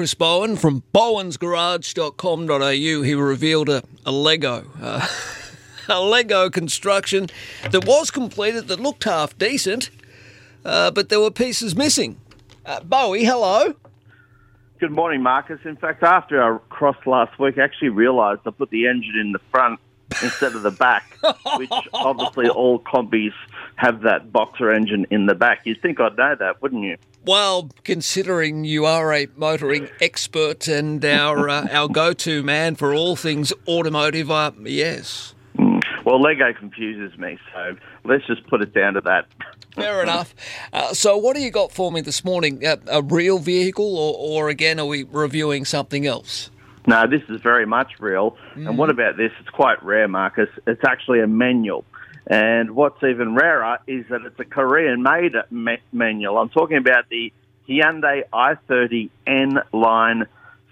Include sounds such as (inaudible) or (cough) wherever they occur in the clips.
Chris Bowen from bowensgarage.com.au. He revealed a, a Lego. Uh, (laughs) a Lego construction that was completed that looked half decent, uh, but there were pieces missing. Uh, Bowie, hello. Good morning, Marcus. In fact, after I crossed last week, I actually realised I put the engine in the front instead of the back, which obviously (laughs) all Kombis have that boxer engine in the back. You'd think I'd know that, wouldn't you? Well, considering you are a motoring expert and our uh, (laughs) our go-to man for all things automotive, uh, yes. Well, Lego confuses me, so let's just put it down to that. Fair (laughs) enough. Uh, so, what do you got for me this morning? Uh, a real vehicle, or, or again, are we reviewing something else? No, this is very much real. And what about this? It's quite rare, Marcus. It's actually a manual. And what's even rarer is that it's a Korean-made manual. I'm talking about the Hyundai i30 N line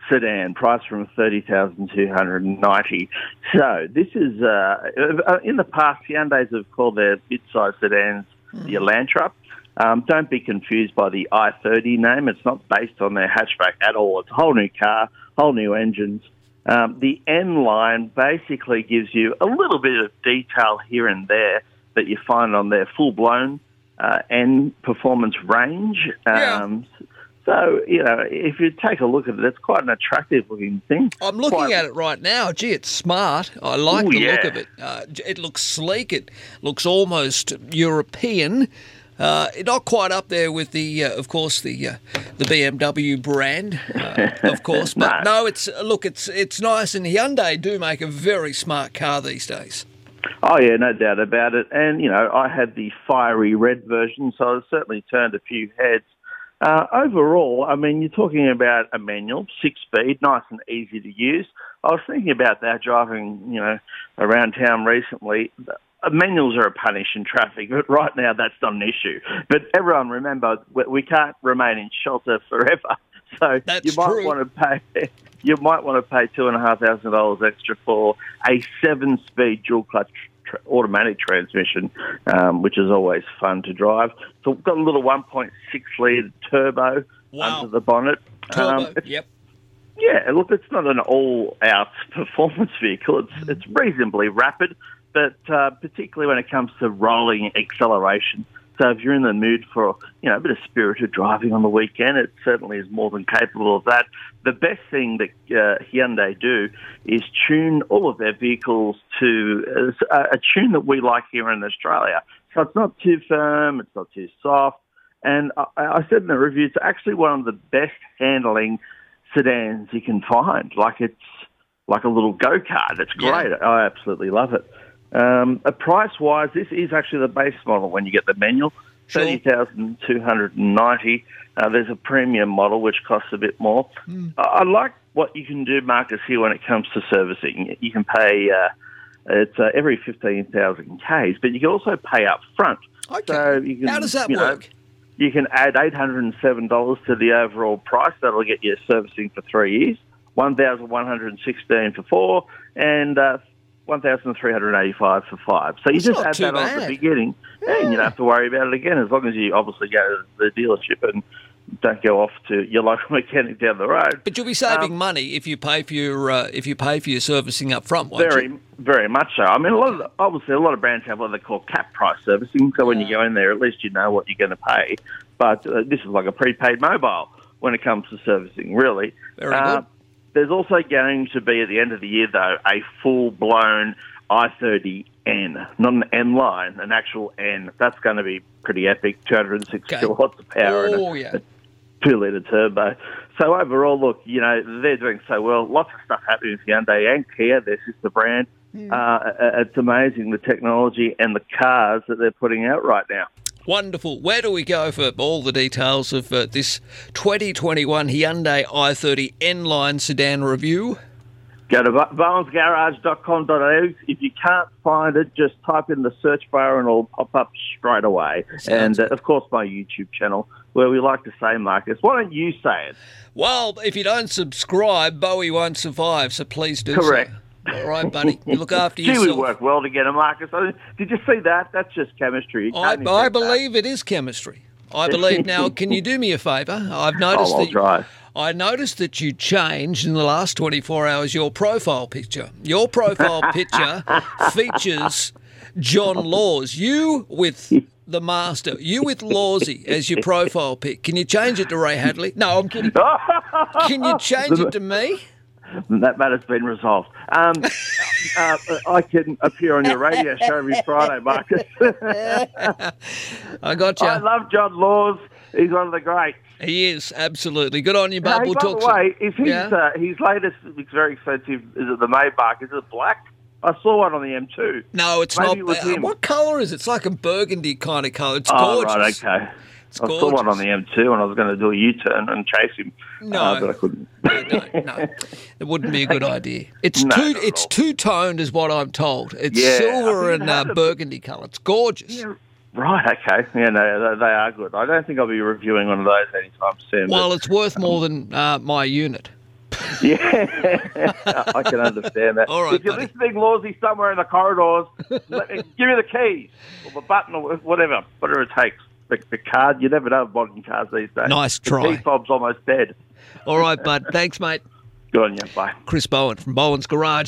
sedan, priced from thirty thousand two hundred and ninety. So this is uh, uh, in the past Hyundai's have called their mid-size sedans the Elantra. Um, don't be confused by the i30 name. It's not based on their hatchback at all. It's a whole new car, whole new engines. Um, the N line basically gives you a little bit of detail here and there that you find on their full-blown uh, N performance range. Yeah. Um, so, you know, if you take a look at it, it's quite an attractive looking thing. I'm looking Quite- at it right now. Gee, it's smart. I like Ooh, the look of it. Uh, it looks sleek. It looks almost European. Uh, not quite up there with the, uh, of course, the uh, the BMW brand, uh, of course. (laughs) But no. it's look, it's it's nice, and Hyundai do make a very smart car these days. Oh yeah, no doubt about it. And you know, I had the fiery red version, so it certainly turned a few heads. Uh, overall, I mean, you're talking about a manual, six speed, nice and easy to use. I was thinking about that driving, you know, around town recently. Uh, Manuals are a punish in traffic, but right now that's not an issue. But everyone remember, we- can't remain in shelter forever. (laughs) So That's you might true. want to pay. You might want to pay two and a half thousand dollars extra for a seven-speed dual clutch automatic transmission, um, which is always fun to drive. So we've got a little 1.6 litre turbo Wow. under the bonnet. Turbo. Um, yep. yeah, look, it's not an all-out (laughs) performance vehicle. It's it's reasonably rapid, but uh, particularly when it comes to rolling acceleration. So if you're in the mood for you know a bit of spirited driving on the weekend, it certainly is more than capable of that. The best thing that uh, Hyundai do is tune all of their vehicles to uh, a, a tune that we like here in Australia. So it's not too firm, it's not too soft. And I, I said in the review, it's actually one of the best handling sedans you can find. Like it's like a little go kart. It's Yeah. great. I absolutely love it. Um, uh, price wise, this is actually the base model when you get the manual. Sure. Thirty thousand two hundred and ninety. Uh, there's a premium model which costs a bit more. I, I like what you can do, Marcus, here when it comes to servicing. You can pay uh, it's uh, every fifteen thousand k's, but you can also pay up front. Okay. So you can, How does that you know, work? you can add $807 to the overall price. That'll get you servicing for three years. 1116 for four, and uh, 1385 for five. So you That's just add that on at the beginning, and you don't have to worry about it again as long as you obviously go to the dealership and don't go off to your local (laughs) mechanic down the road. But you'll be saving Um, money if you pay for your uh, if you pay for your servicing up front. Won't Very, you? very much so. I mean, a lot of the, obviously a lot of brands have what they call cap price servicing. So when you go in there, at least you know what you're going to pay. But uh, this is like a prepaid mobile when it comes to servicing, really. Very Uh, good. There's also going to be at the end of the year, though, a full blown i30N, not an N line, an actual N. That's going to be pretty epic. 206 Okay. kilowatts of power. and a- Oh yeah. two litre turbo. So overall, look, you know, they're doing so well. Lots of stuff happening with Hyundai and Kia, their sister brand. Uh, it's amazing the technology and the cars that they're putting out right now. Wonderful. Where do we go for all the details of uh, this 2021 Hyundai i30 N line sedan review? Go to bowensgarage.com.au. If you can't find it, just type in the search bar and it'll pop up straight away. Sounds and, uh, of course, my YouTube channel, where we like to say, Marcus, why don't you say it? Well, if you don't subscribe, Bowie won't survive, so please do Correct. so. All right, buddy. You look after Gee, we yourself. work well together, Marcus. Did you see that? That's just chemistry. I, I invent that. believe it is chemistry. I believe. Now, can you do me a favour? I've (laughs) Oh, noticed that try. I noticed that you changed in the last 24 hours your profile picture. Your profile (laughs) picture features John Laws. You with the master. You with Lawsy as your profile pic. Can you change it to Ray Hadley? No, I'm kidding. (laughs) Can you change it to me? That matter's been resolved. Um, (laughs) uh, I can appear on your radio show every Friday, Marcus. (laughs) I got you. I love John Laws. He's one of the greats. He is absolutely good on you, bud. Hey, we'll by talk. the way, is his, Yeah? uh, his latest, it's very expensive, is it the Maybach? Is it black? I saw one on the M2. no, it's maybe not. it uh, what colour is it? It's like a burgundy kind of colour. It's Oh, gorgeous. right, okay. It's I saw one on the M2 and I was going to do a U-turn and chase him. No. uh, but I couldn't. no, no, (laughs) it wouldn't be a good idea. It's No, two. It's two toned, is what I'm told. It's Yeah, silver and uh, burgundy colour. It's gorgeous. Yeah, right, okay. Yeah, no, they, they are good. I don't think I'll be reviewing one of those anytime soon. but- Well, it's worth more than uh, my unit. (laughs) Yeah, I can understand that. All right, if you're buddy. listening, Lawsy, somewhere in the corridors, let me, give me the keys or the button or whatever, whatever it takes. The, the card, you never know modern cars these days. Nice the try. key fob's almost dead. All right, bud. Thanks, mate. Good on you. Bye. Chris Bowen from Bowen's Garage.